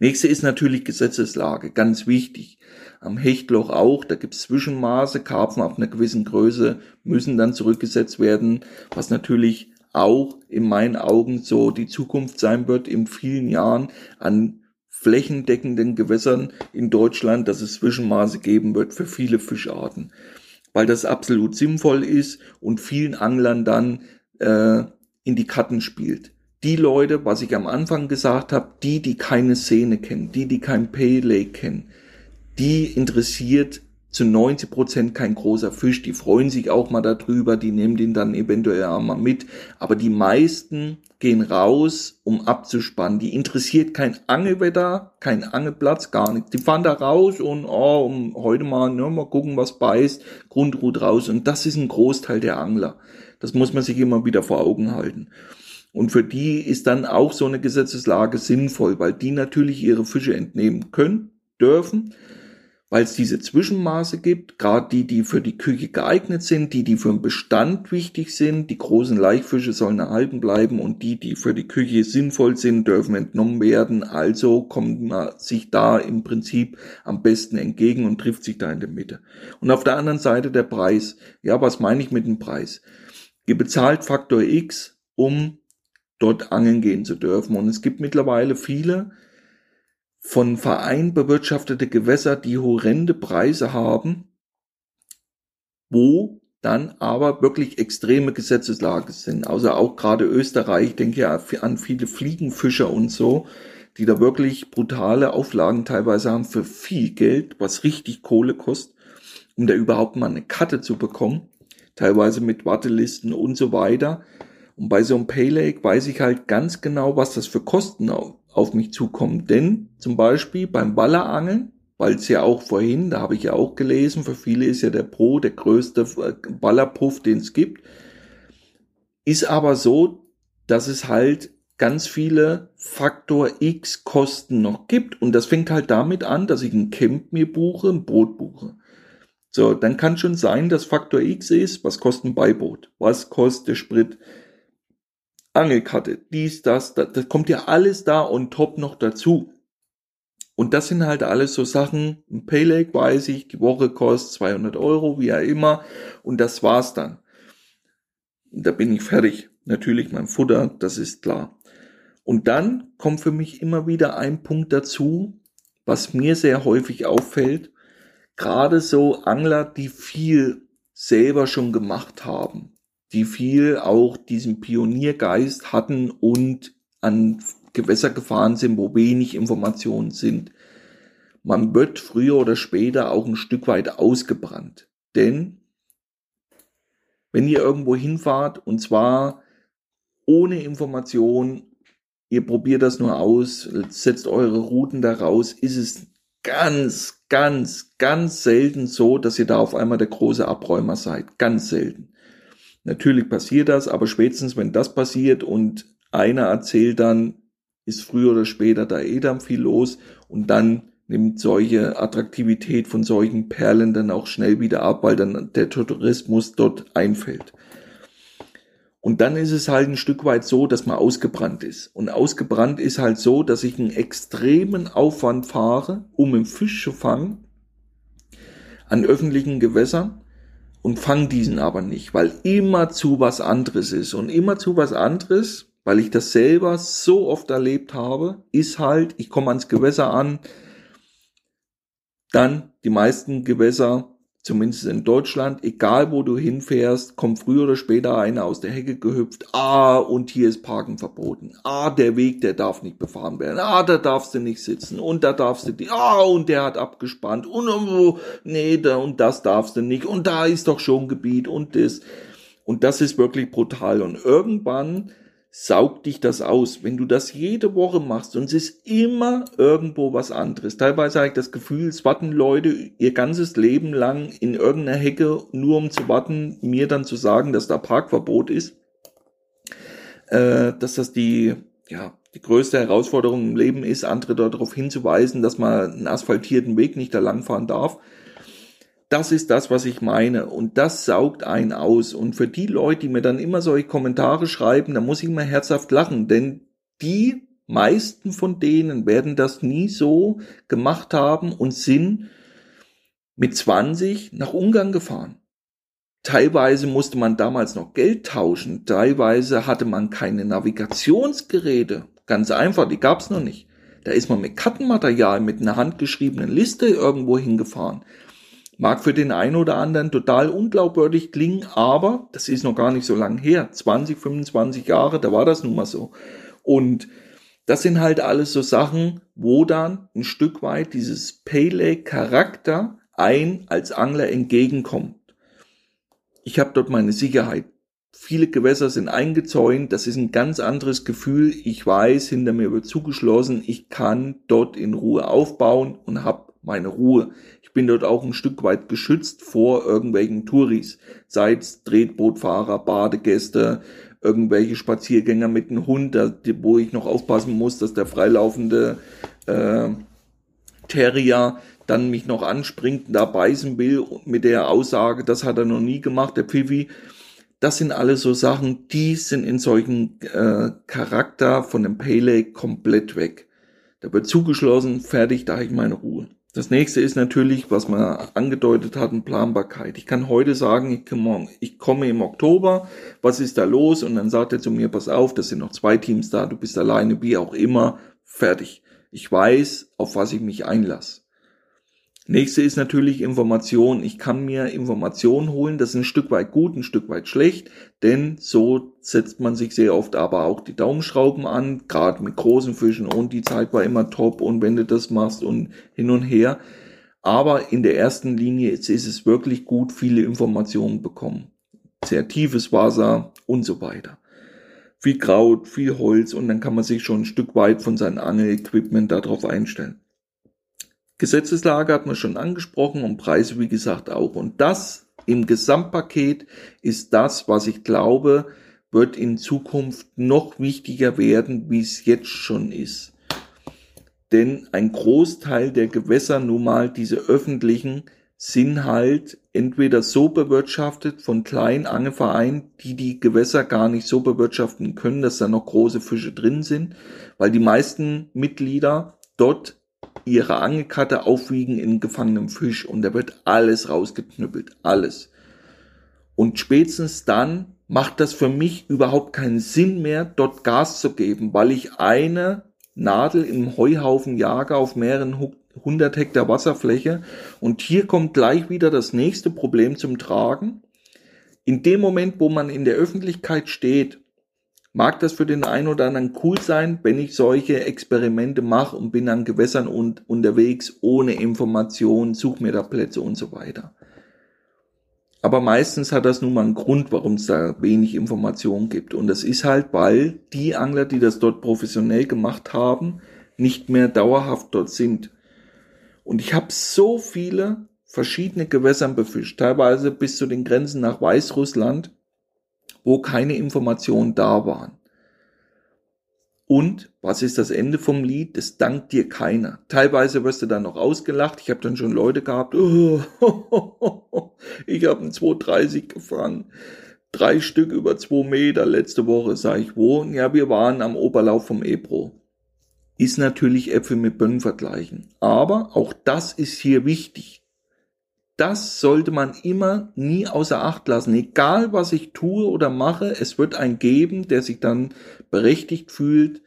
[SPEAKER 1] Nächste ist natürlich Gesetzeslage, ganz wichtig. Am Hechtloch auch, da gibt es Zwischenmaße, Karpfen ab einer gewissen Größe müssen dann zurückgesetzt werden, was natürlich auch in meinen Augen so die Zukunft sein wird in vielen Jahren an flächendeckenden Gewässern in Deutschland, dass es Zwischenmaße geben wird für viele Fischarten, weil das absolut sinnvoll ist und vielen Anglern dann äh, in die Karten spielt. Die Leute, was ich am Anfang gesagt habe, die, die keine Szene kennen, die, die kein Pay Lake kennen, die interessiert zu 90 Prozent kein großer Fisch. Die freuen sich auch mal darüber, die nehmen den dann eventuell auch mal mit. Aber die meisten gehen raus, um abzuspannen. Die interessiert kein Angelwetter, kein Angelplatz, gar nichts. Die fahren da raus und oh, um heute mal, ne, mal gucken, was beißt, Grundrut raus. Und das ist ein Großteil der Angler. Das muss man sich immer wieder vor Augen halten. Und für die ist dann auch so eine Gesetzeslage sinnvoll, weil die natürlich ihre Fische entnehmen können, dürfen, weil es diese Zwischenmaße gibt, gerade die, die für die Küche geeignet sind, die, die für den Bestand wichtig sind, die großen Laichfische sollen erhalten bleiben und die, die für die Küche sinnvoll sind, dürfen entnommen werden. Also kommt man sich da im Prinzip am besten entgegen und trifft sich da in der Mitte. Und auf der anderen Seite der Preis. Ja, was meine ich mit dem Preis? Ihr bezahlt Faktor X, um dort angeln gehen zu dürfen. Und es gibt mittlerweile viele von Verein bewirtschaftete Gewässer, die horrende Preise haben, wo dann aber wirklich extreme Gesetzeslage sind. Also auch gerade Österreich, ich denke ja an viele Fliegenfischer und so, die da wirklich brutale Auflagen teilweise haben für viel Geld, was richtig Kohle kostet, um da überhaupt mal eine Karte zu bekommen, teilweise mit Wartelisten und so weiter. Und bei so einem Paylake weiß ich halt ganz genau, was das für Kosten auf, mich zukommen. Denn zum Beispiel beim Ballerangeln, weil es ja auch vorhin, da habe ich ja auch gelesen, für viele ist ja der Pro der größte Ballerpuff, den es gibt, ist aber so, dass es halt ganz viele Faktor X Kosten noch gibt. Und das fängt halt damit an, dass ich ein Camp mir buche, ein Boot buche. So, dann kann schon sein, dass Faktor X ist, was kostet ein Beiboot? Was kostet Sprit? Angelkarte, dies, das, das, das kommt ja alles da on top noch dazu. Und das sind halt alles so Sachen, ein Paylake weiß ich, die Woche kostet 200 Euro, wie auch immer, und das war's dann. Da bin ich fertig. Natürlich mein Futter, das ist klar. Und dann kommt für mich immer wieder ein Punkt dazu, was mir sehr häufig auffällt. Gerade so Angler, die viel selber schon gemacht haben die viel auch diesen Pioniergeist hatten und an Gewässer gefahren sind, wo wenig Informationen sind. Man wird früher oder später auch ein Stück weit ausgebrannt. Denn wenn ihr irgendwo hinfahrt und zwar ohne Information, ihr probiert das nur aus, setzt eure Routen daraus, ist es ganz, ganz, ganz selten so, dass ihr da auf einmal der große Abräumer seid. Ganz selten. Natürlich passiert das, aber spätestens wenn das passiert und einer erzählt dann, ist früher oder später da eh dann viel los und dann nimmt solche Attraktivität von solchen Perlen dann auch schnell wieder ab, weil dann der Tourismus dort einfällt. Und dann ist es halt ein Stück weit so, dass man ausgebrannt ist. Und ausgebrannt ist halt so, dass ich einen extremen Aufwand fahre, um einen Fisch zu fangen an öffentlichen Gewässern und fange diesen aber nicht, weil immer zu was anderes ist. Und immer zu was anderes, weil ich das selber so oft erlebt habe, ist halt, ich komme ans Gewässer an, dann die meisten Gewässer zumindest in Deutschland, egal wo du hinfährst, kommt früher oder später einer aus der Hecke gehüpft, ah, und hier ist Parken verboten, ah, der Weg, der darf nicht befahren werden, ah, da darfst du nicht sitzen, und da darfst du die, ah, und der hat abgespannt, und, und nee, da, und das darfst du nicht, und da ist doch schon Gebiet, und das, und das ist wirklich brutal, und irgendwann saugt dich das aus. Wenn du das jede Woche machst und es ist immer irgendwo was anderes. Teilweise habe ich das Gefühl, es warten Leute ihr ganzes Leben lang in irgendeiner Hecke, nur um zu warten, mir dann zu sagen, dass da Parkverbot ist. Äh, dass das die, ja, die größte Herausforderung im Leben ist, andere darauf hinzuweisen, dass man einen asphaltierten Weg nicht da langfahren darf. Das ist das, was ich meine. Und das saugt einen aus. Und für die Leute, die mir dann immer solche Kommentare schreiben, da muss ich immer herzhaft lachen, denn die meisten von denen werden das nie so gemacht haben und sind mit 20 nach Ungarn gefahren. Teilweise musste man damals noch Geld tauschen, teilweise hatte man keine Navigationsgeräte. Ganz einfach, die gab's noch nicht. Da ist man mit Kartenmaterial, mit einer handgeschriebenen Liste irgendwo hingefahren. Mag für den einen oder anderen total unglaubwürdig klingen, aber das ist noch gar nicht so lang her. 20, 25 Jahre, da war das nun mal so. Und das sind halt alles so Sachen, wo dann ein Stück weit dieses Pele-Charakter ein als Angler entgegenkommt. Ich habe dort meine Sicherheit. Viele Gewässer sind eingezäunt, das ist ein ganz anderes Gefühl. Ich weiß, hinter mir wird zugeschlossen, ich kann dort in Ruhe aufbauen und habe meine Ruhe. Bin dort auch ein Stück weit geschützt vor irgendwelchen Touris, es Tretbootfahrer, Badegäste, irgendwelche Spaziergänger mit einem Hund, wo ich noch aufpassen muss, dass der freilaufende äh, Terrier dann mich noch anspringt und da beißen will mit der Aussage, das hat er noch nie gemacht, der Pfiffi. Das sind alles so Sachen, die sind in solchen äh, Charakter von dem Pele komplett weg. Da wird zugeschlossen, fertig, da habe ich meine Ruhe. Das nächste ist natürlich, was man angedeutet hat, Planbarkeit. Ich kann heute sagen, ich komme, im Oktober, was ist da los? Und dann sagt er zu mir, pass auf, das sind noch zwei Teams da, du bist alleine, wie auch immer, fertig. Ich weiß, auf was ich mich einlasse. Nächste ist natürlich Information. Ich kann mir Informationen holen. Das ist ein Stück weit gut, ein Stück weit schlecht, denn so setzt man sich sehr oft aber auch die Daumenschrauben an, gerade mit großen Fischen und die Zeit war immer top und wenn du das machst und hin und her. Aber in der ersten Linie ist es wirklich gut, viele Informationen bekommen. Sehr tiefes Wasser und so weiter. Viel Kraut, viel Holz und dann kann man sich schon ein Stück weit von seinem Angel-Equipment darauf einstellen. Gesetzeslage hat man schon angesprochen und Preise wie gesagt auch. Und das im Gesamtpaket ist das, was ich glaube, wird in Zukunft noch wichtiger werden, wie es jetzt schon ist. Denn ein Großteil der Gewässer, nun mal diese öffentlichen, sind halt entweder so bewirtschaftet von kleinen Angelvereinen, die die Gewässer gar nicht so bewirtschaften können, dass da noch große Fische drin sind, weil die meisten Mitglieder dort ihre Angelkarte aufwiegen in gefangenem Fisch und da wird alles rausgeknüppelt, alles. Und spätestens dann macht das für mich überhaupt keinen Sinn mehr, dort Gas zu geben, weil ich eine Nadel im Heuhaufen jage auf mehreren hundert Hektar Wasserfläche und hier kommt gleich wieder das nächste Problem zum Tragen. In dem Moment, wo man in der Öffentlichkeit steht mag das für den einen oder anderen cool sein, wenn ich solche Experimente mache und bin an Gewässern und unterwegs ohne Information, suche mir da Plätze und so weiter. Aber meistens hat das nun mal einen Grund, warum es da wenig Information gibt. Und das ist halt, weil die Angler, die das dort professionell gemacht haben, nicht mehr dauerhaft dort sind. Und ich habe so viele verschiedene Gewässern befischt, teilweise bis zu den Grenzen nach Weißrussland, wo keine Informationen da waren. Und was ist das Ende vom Lied? Das dankt dir keiner. Teilweise wirst du dann noch ausgelacht. Ich habe dann schon Leute gehabt, oh, [laughs] ich habe einen 230 gefangen. drei Stück über zwei Meter letzte Woche, sag ich wo. Ja, wir waren am Oberlauf vom Ebro. Ist natürlich Äpfel mit Birnen vergleichen. Aber auch das ist hier wichtig. Das sollte man immer nie außer Acht lassen. Egal was ich tue oder mache, es wird einen geben, der sich dann berechtigt fühlt,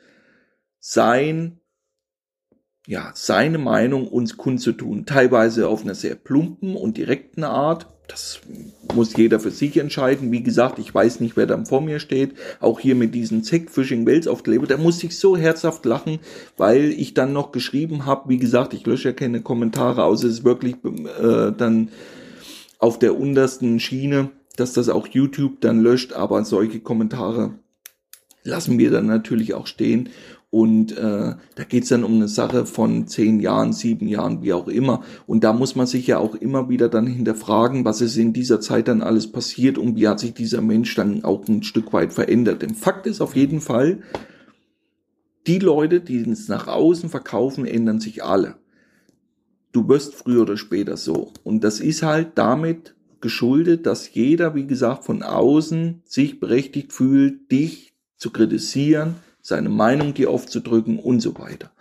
[SPEAKER 1] sein ja, seine Meinung uns kundzutun. Teilweise auf einer sehr plumpen und direkten Art. Das muss jeder für sich entscheiden. Wie gesagt, ich weiß nicht, wer da vor mir steht. Auch hier mit diesen Zack Fishing Wales aufgelebt. Da muss ich so herzhaft lachen, weil ich dann noch geschrieben habe. Wie gesagt, ich lösche ja keine Kommentare aus. Es ist wirklich äh, dann auf der untersten Schiene, dass das auch YouTube dann löscht. Aber solche Kommentare lassen wir dann natürlich auch stehen. Und äh, da geht's dann um eine Sache von zehn Jahren, sieben Jahren, wie auch immer. Und da muss man sich ja auch immer wieder dann hinterfragen, was ist in dieser Zeit dann alles passiert und wie hat sich dieser Mensch dann auch ein Stück weit verändert. Denn Fakt ist auf jeden Fall, die Leute, die es nach außen verkaufen, ändern sich alle. Du wirst früher oder später so. Und das ist halt damit geschuldet, dass jeder, wie gesagt, von außen sich berechtigt fühlt, dich zu kritisieren, seine Meinung dir aufzudrücken und so weiter.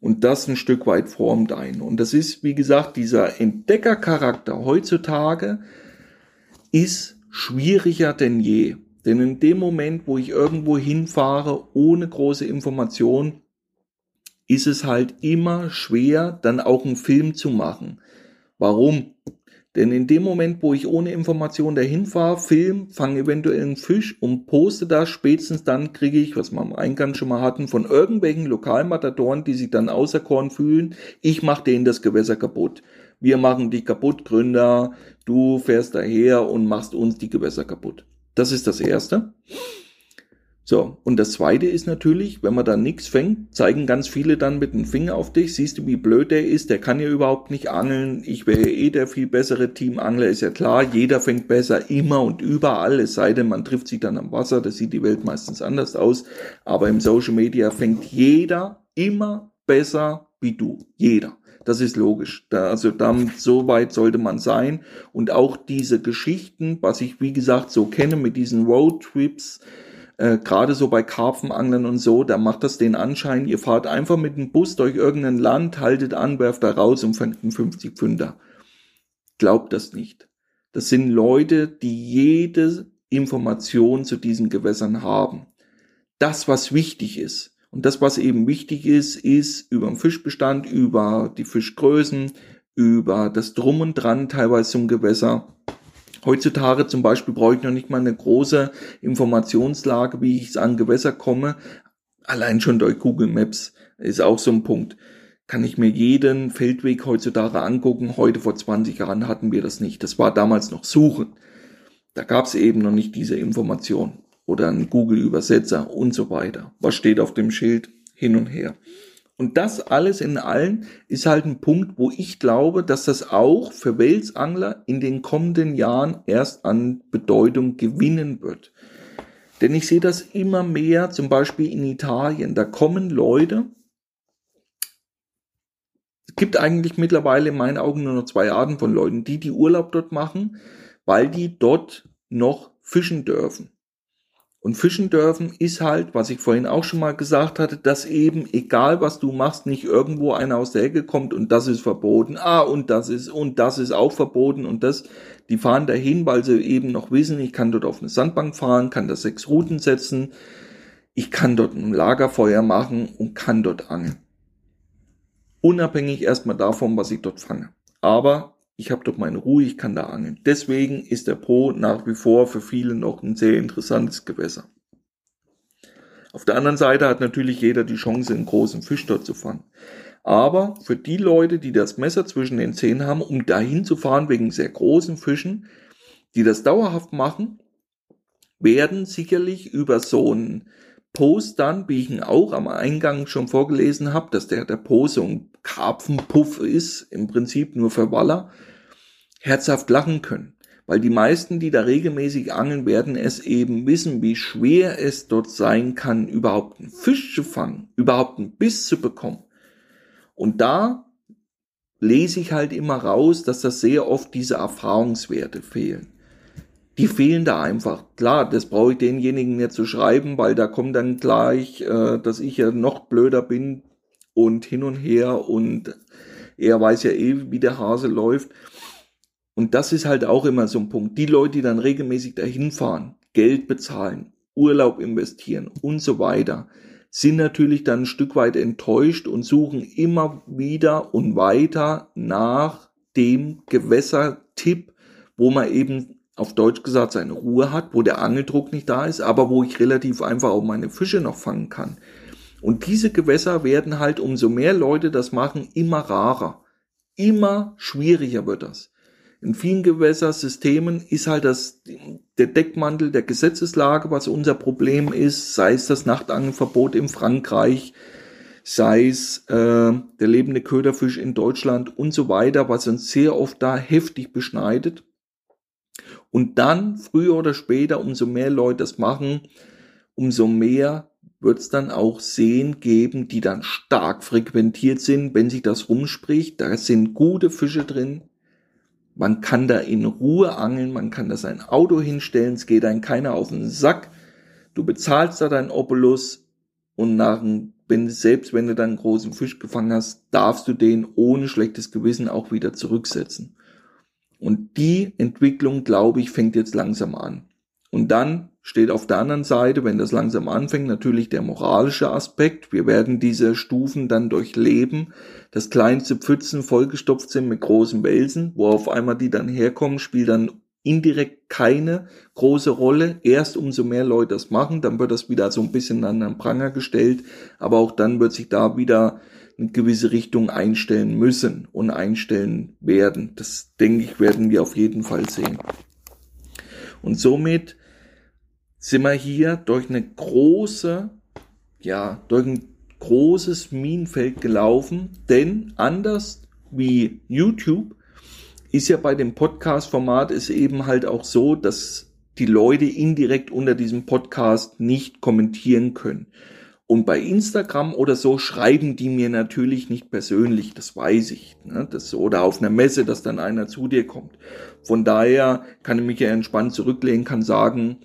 [SPEAKER 1] Und das ein Stück weit formt ein. Und das ist, wie gesagt, dieser Entdeckercharakter heutzutage ist schwieriger denn je. Denn in dem Moment, wo ich irgendwo hinfahre ohne große Information, ist es halt immer schwer, dann auch einen Film zu machen. Warum? Denn in dem Moment, wo ich ohne Information dahin fahre, film, fange eventuell einen Fisch und poste das, spätestens dann kriege ich, was wir am Eingang schon mal hatten, von irgendwelchen Lokalmatadoren, die sich dann auserkoren fühlen, ich mache denen das Gewässer kaputt. Wir machen dich kaputt, Gründer, du fährst daher und machst uns die Gewässer kaputt. Das ist das Erste. So, und das zweite ist natürlich, wenn man da nichts fängt, zeigen ganz viele dann mit dem Finger auf dich, siehst du, wie blöd der ist, der kann ja überhaupt nicht angeln, ich wäre eh der viel bessere Teamangler, ist ja klar, jeder fängt besser, immer und überall, es sei denn, man trifft sich dann am Wasser, das sieht die Welt meistens anders aus, aber im Social Media fängt jeder immer besser wie du, jeder. Das ist logisch. Da, also dann, so weit sollte man sein. Und auch diese Geschichten, was ich wie gesagt so kenne mit diesen Roadtrips, äh, gerade so bei Karpfenangeln und so, da macht das den Anschein, ihr fahrt einfach mit dem Bus durch irgendein Land, haltet an, werft da raus und fangt einen 50 Pfünder. Glaubt das nicht. Das sind Leute, die jede Information zu diesen Gewässern haben. Das, was wichtig ist. Und das, was eben wichtig ist, ist über den Fischbestand, über die Fischgrößen, über das Drum und Dran teilweise zum Gewässer Heutzutage zum Beispiel brauche ich noch nicht mal eine große Informationslage, wie ich an Gewässer komme. Allein schon durch Google Maps ist auch so ein Punkt. Kann ich mir jeden Feldweg heutzutage angucken. Heute vor 20 Jahren hatten wir das nicht. Das war damals noch Suchen. Da gab es eben noch nicht diese Information oder einen Google-Übersetzer und so weiter. Was steht auf dem Schild? Hin und her. Und das alles in allen ist halt ein Punkt, wo ich glaube, dass das auch für Welsangler in den kommenden Jahren erst an Bedeutung gewinnen wird. Denn ich sehe das immer mehr, zum Beispiel in Italien. Da kommen Leute, es gibt eigentlich mittlerweile in meinen Augen nur noch zwei Arten von Leuten, die die Urlaub dort machen, weil die dort noch fischen dürfen. Und fischen dürfen ist halt, was ich vorhin auch schon mal gesagt hatte, dass eben, egal was du machst, nicht irgendwo einer aus der Ecke kommt und das ist verboten. Ah, und das ist, und das ist auch verboten und das, die fahren dahin, weil sie eben noch wissen, ich kann dort auf eine Sandbank fahren, kann da sechs Routen setzen, ich kann dort ein Lagerfeuer machen und kann dort angeln. Unabhängig erstmal davon, was ich dort fange. Aber ich habe doch meine Ruhe, ich kann da angeln. Deswegen ist der Po nach wie vor für viele noch ein sehr interessantes Gewässer. Auf der anderen Seite hat natürlich jeder die Chance, einen großen Fisch dort zu fangen. Aber für die Leute, die das Messer zwischen den Zähnen haben, um dahin zu fahren wegen sehr großen Fischen, die das dauerhaft machen, werden sicherlich über so einen Post dann, wie ich ihn auch am Eingang schon vorgelesen habe, dass der der Po so ein Karpfenpuff ist, im Prinzip nur für Waller, herzhaft lachen können. Weil die meisten, die da regelmäßig angeln, werden es eben wissen, wie schwer es dort sein kann, überhaupt einen Fisch zu fangen, überhaupt einen Biss zu bekommen. Und da lese ich halt immer raus, dass das sehr oft diese Erfahrungswerte fehlen. Die fehlen da einfach. Klar, das brauche ich denjenigen nicht zu schreiben, weil da kommt dann gleich, äh, dass ich ja noch blöder bin und hin und her und er weiß ja eh, wie der Hase läuft. Und das ist halt auch immer so ein Punkt. Die Leute, die dann regelmäßig dahin fahren, Geld bezahlen, Urlaub investieren und so weiter, sind natürlich dann ein Stück weit enttäuscht und suchen immer wieder und weiter nach dem Gewässertipp, wo man eben auf Deutsch gesagt seine Ruhe hat, wo der Angeldruck nicht da ist, aber wo ich relativ einfach auch meine Fische noch fangen kann. Und diese Gewässer werden halt, umso mehr Leute das machen, immer rarer. Immer schwieriger wird das. In vielen Gewässersystemen ist halt das, der Deckmantel der Gesetzeslage, was unser Problem ist, sei es das Nachtangelverbot in Frankreich, sei es äh, der lebende Köderfisch in Deutschland und so weiter, was uns sehr oft da heftig beschneidet. Und dann, früher oder später, umso mehr Leute das machen, umso mehr wird es dann auch Seen geben, die dann stark frequentiert sind, wenn sich das rumspricht. Da sind gute Fische drin. Man kann da in Ruhe angeln, man kann da sein Auto hinstellen, es geht einem keiner auf den Sack. Du bezahlst da dein Opulus und nach, wenn, selbst wenn du dann einen großen Fisch gefangen hast, darfst du den ohne schlechtes Gewissen auch wieder zurücksetzen. Und die Entwicklung, glaube ich, fängt jetzt langsam an. Und dann steht auf der anderen Seite, wenn das langsam anfängt, natürlich der moralische Aspekt. Wir werden diese Stufen dann durchleben, dass kleinste Pfützen vollgestopft sind mit großen Welsen, wo auf einmal die dann herkommen, spielt dann indirekt keine große Rolle. Erst umso mehr Leute das machen, dann wird das wieder so ein bisschen an den Pranger gestellt, aber auch dann wird sich da wieder eine gewisse Richtung einstellen müssen und einstellen werden. Das denke ich, werden wir auf jeden Fall sehen. Und somit sind wir hier durch eine große, ja, durch ein großes Minenfeld gelaufen, denn anders wie YouTube ist ja bei dem Podcast-Format ist eben halt auch so, dass die Leute indirekt unter diesem Podcast nicht kommentieren können. Und bei Instagram oder so schreiben die mir natürlich nicht persönlich, das weiß ich. Ne? Das, oder auf einer Messe, dass dann einer zu dir kommt. Von daher kann ich mich ja entspannt zurücklehnen, kann sagen,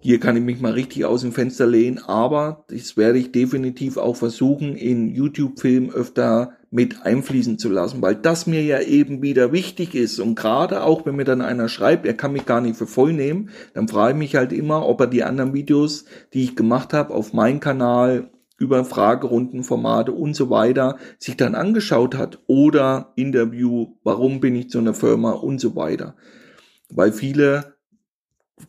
[SPEAKER 1] hier kann ich mich mal richtig aus dem Fenster lehnen, aber das werde ich definitiv auch versuchen, in YouTube-Filmen öfter mit einfließen zu lassen, weil das mir ja eben wieder wichtig ist. Und gerade auch, wenn mir dann einer schreibt, er kann mich gar nicht für voll nehmen, dann frage ich mich halt immer, ob er die anderen Videos, die ich gemacht habe, auf meinem Kanal über Fragerunden, Formate und so weiter, sich dann angeschaut hat oder Interview, warum bin ich zu einer Firma und so weiter. Weil viele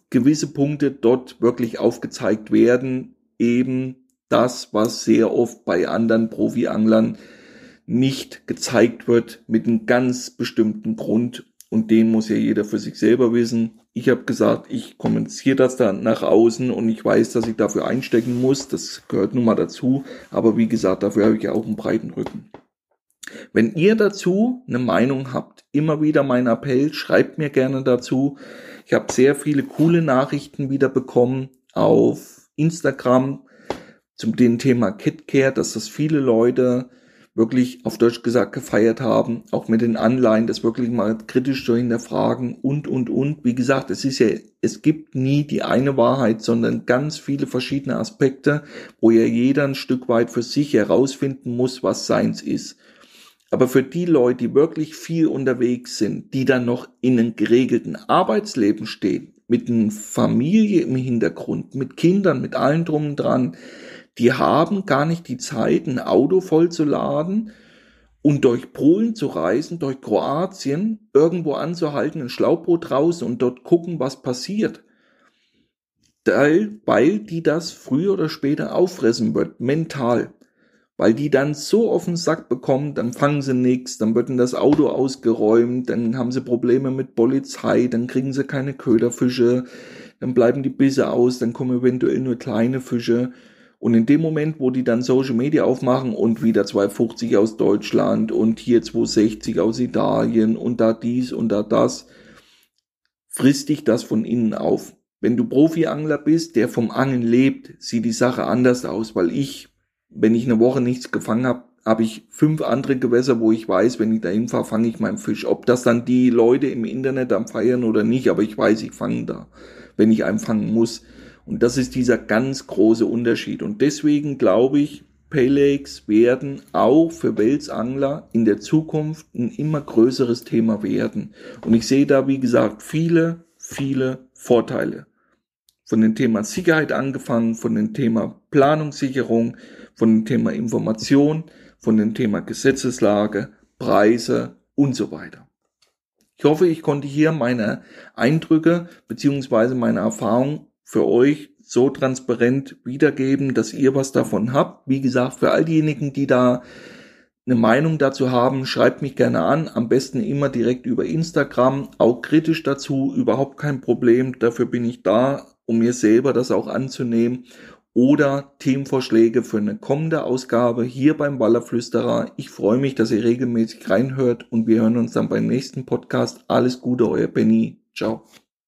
[SPEAKER 1] gewisse Punkte dort wirklich aufgezeigt werden, eben das, was sehr oft bei anderen Profi-Anglern nicht gezeigt wird, mit einem ganz bestimmten Grund. Und den muss ja jeder für sich selber wissen. Ich habe gesagt, ich kommuniziere das dann nach außen und ich weiß, dass ich dafür einstecken muss. Das gehört nun mal dazu. Aber wie gesagt, dafür habe ich ja auch einen breiten Rücken. Wenn ihr dazu eine Meinung habt, immer wieder mein Appell, schreibt mir gerne dazu. Ich habe sehr viele coole Nachrichten wieder bekommen auf Instagram zum dem Thema KitCare, dass das viele Leute wirklich auf Deutsch gesagt gefeiert haben, auch mit den Anleihen, das wirklich mal kritisch zu hinterfragen und, und, und. Wie gesagt, es ist ja, es gibt nie die eine Wahrheit, sondern ganz viele verschiedene Aspekte, wo ja jeder ein Stück weit für sich herausfinden muss, was seins ist. Aber für die Leute, die wirklich viel unterwegs sind, die dann noch in einem geregelten Arbeitsleben stehen, mit einer Familie im Hintergrund, mit Kindern, mit allem drum und dran, die haben gar nicht die Zeit, ein Auto vollzuladen und durch Polen zu reisen, durch Kroatien, irgendwo anzuhalten, ein Schlauchboot raus und dort gucken, was passiert. Weil die das früher oder später auffressen wird, mental weil die dann so auf den Sack bekommen, dann fangen sie nichts, dann wird in das Auto ausgeräumt, dann haben sie Probleme mit Polizei, dann kriegen sie keine Köderfische, dann bleiben die Bisse aus, dann kommen eventuell nur kleine Fische. Und in dem Moment, wo die dann Social Media aufmachen und wieder 250 aus Deutschland und hier 260 aus Italien und da dies und da das, frisst dich das von innen auf. Wenn du Profi-Angler bist, der vom Angeln lebt, sieht die Sache anders aus, weil ich wenn ich eine Woche nichts gefangen habe, habe ich fünf andere Gewässer, wo ich weiß, wenn ich da hinfahre, fange ich meinen Fisch. Ob das dann die Leute im Internet am feiern oder nicht, aber ich weiß, ich fange da, wenn ich einen fangen muss. Und das ist dieser ganz große Unterschied. Und deswegen glaube ich, Paylakes werden auch für Welsangler in der Zukunft ein immer größeres Thema werden. Und ich sehe da, wie gesagt, viele, viele Vorteile. Von dem Thema Sicherheit angefangen, von dem Thema Planungssicherung, von dem Thema Information, von dem Thema Gesetzeslage, Preise und so weiter. Ich hoffe, ich konnte hier meine Eindrücke beziehungsweise meine Erfahrung für euch so transparent wiedergeben, dass ihr was davon habt. Wie gesagt, für all diejenigen, die da eine Meinung dazu haben, schreibt mich gerne an. Am besten immer direkt über Instagram. Auch kritisch dazu, überhaupt kein Problem. Dafür bin ich da, um mir selber das auch anzunehmen oder Themenvorschläge für eine kommende Ausgabe hier beim Wallerflüsterer. Ich freue mich, dass ihr regelmäßig reinhört und wir hören uns dann beim nächsten Podcast. Alles Gute, euer Benny. Ciao.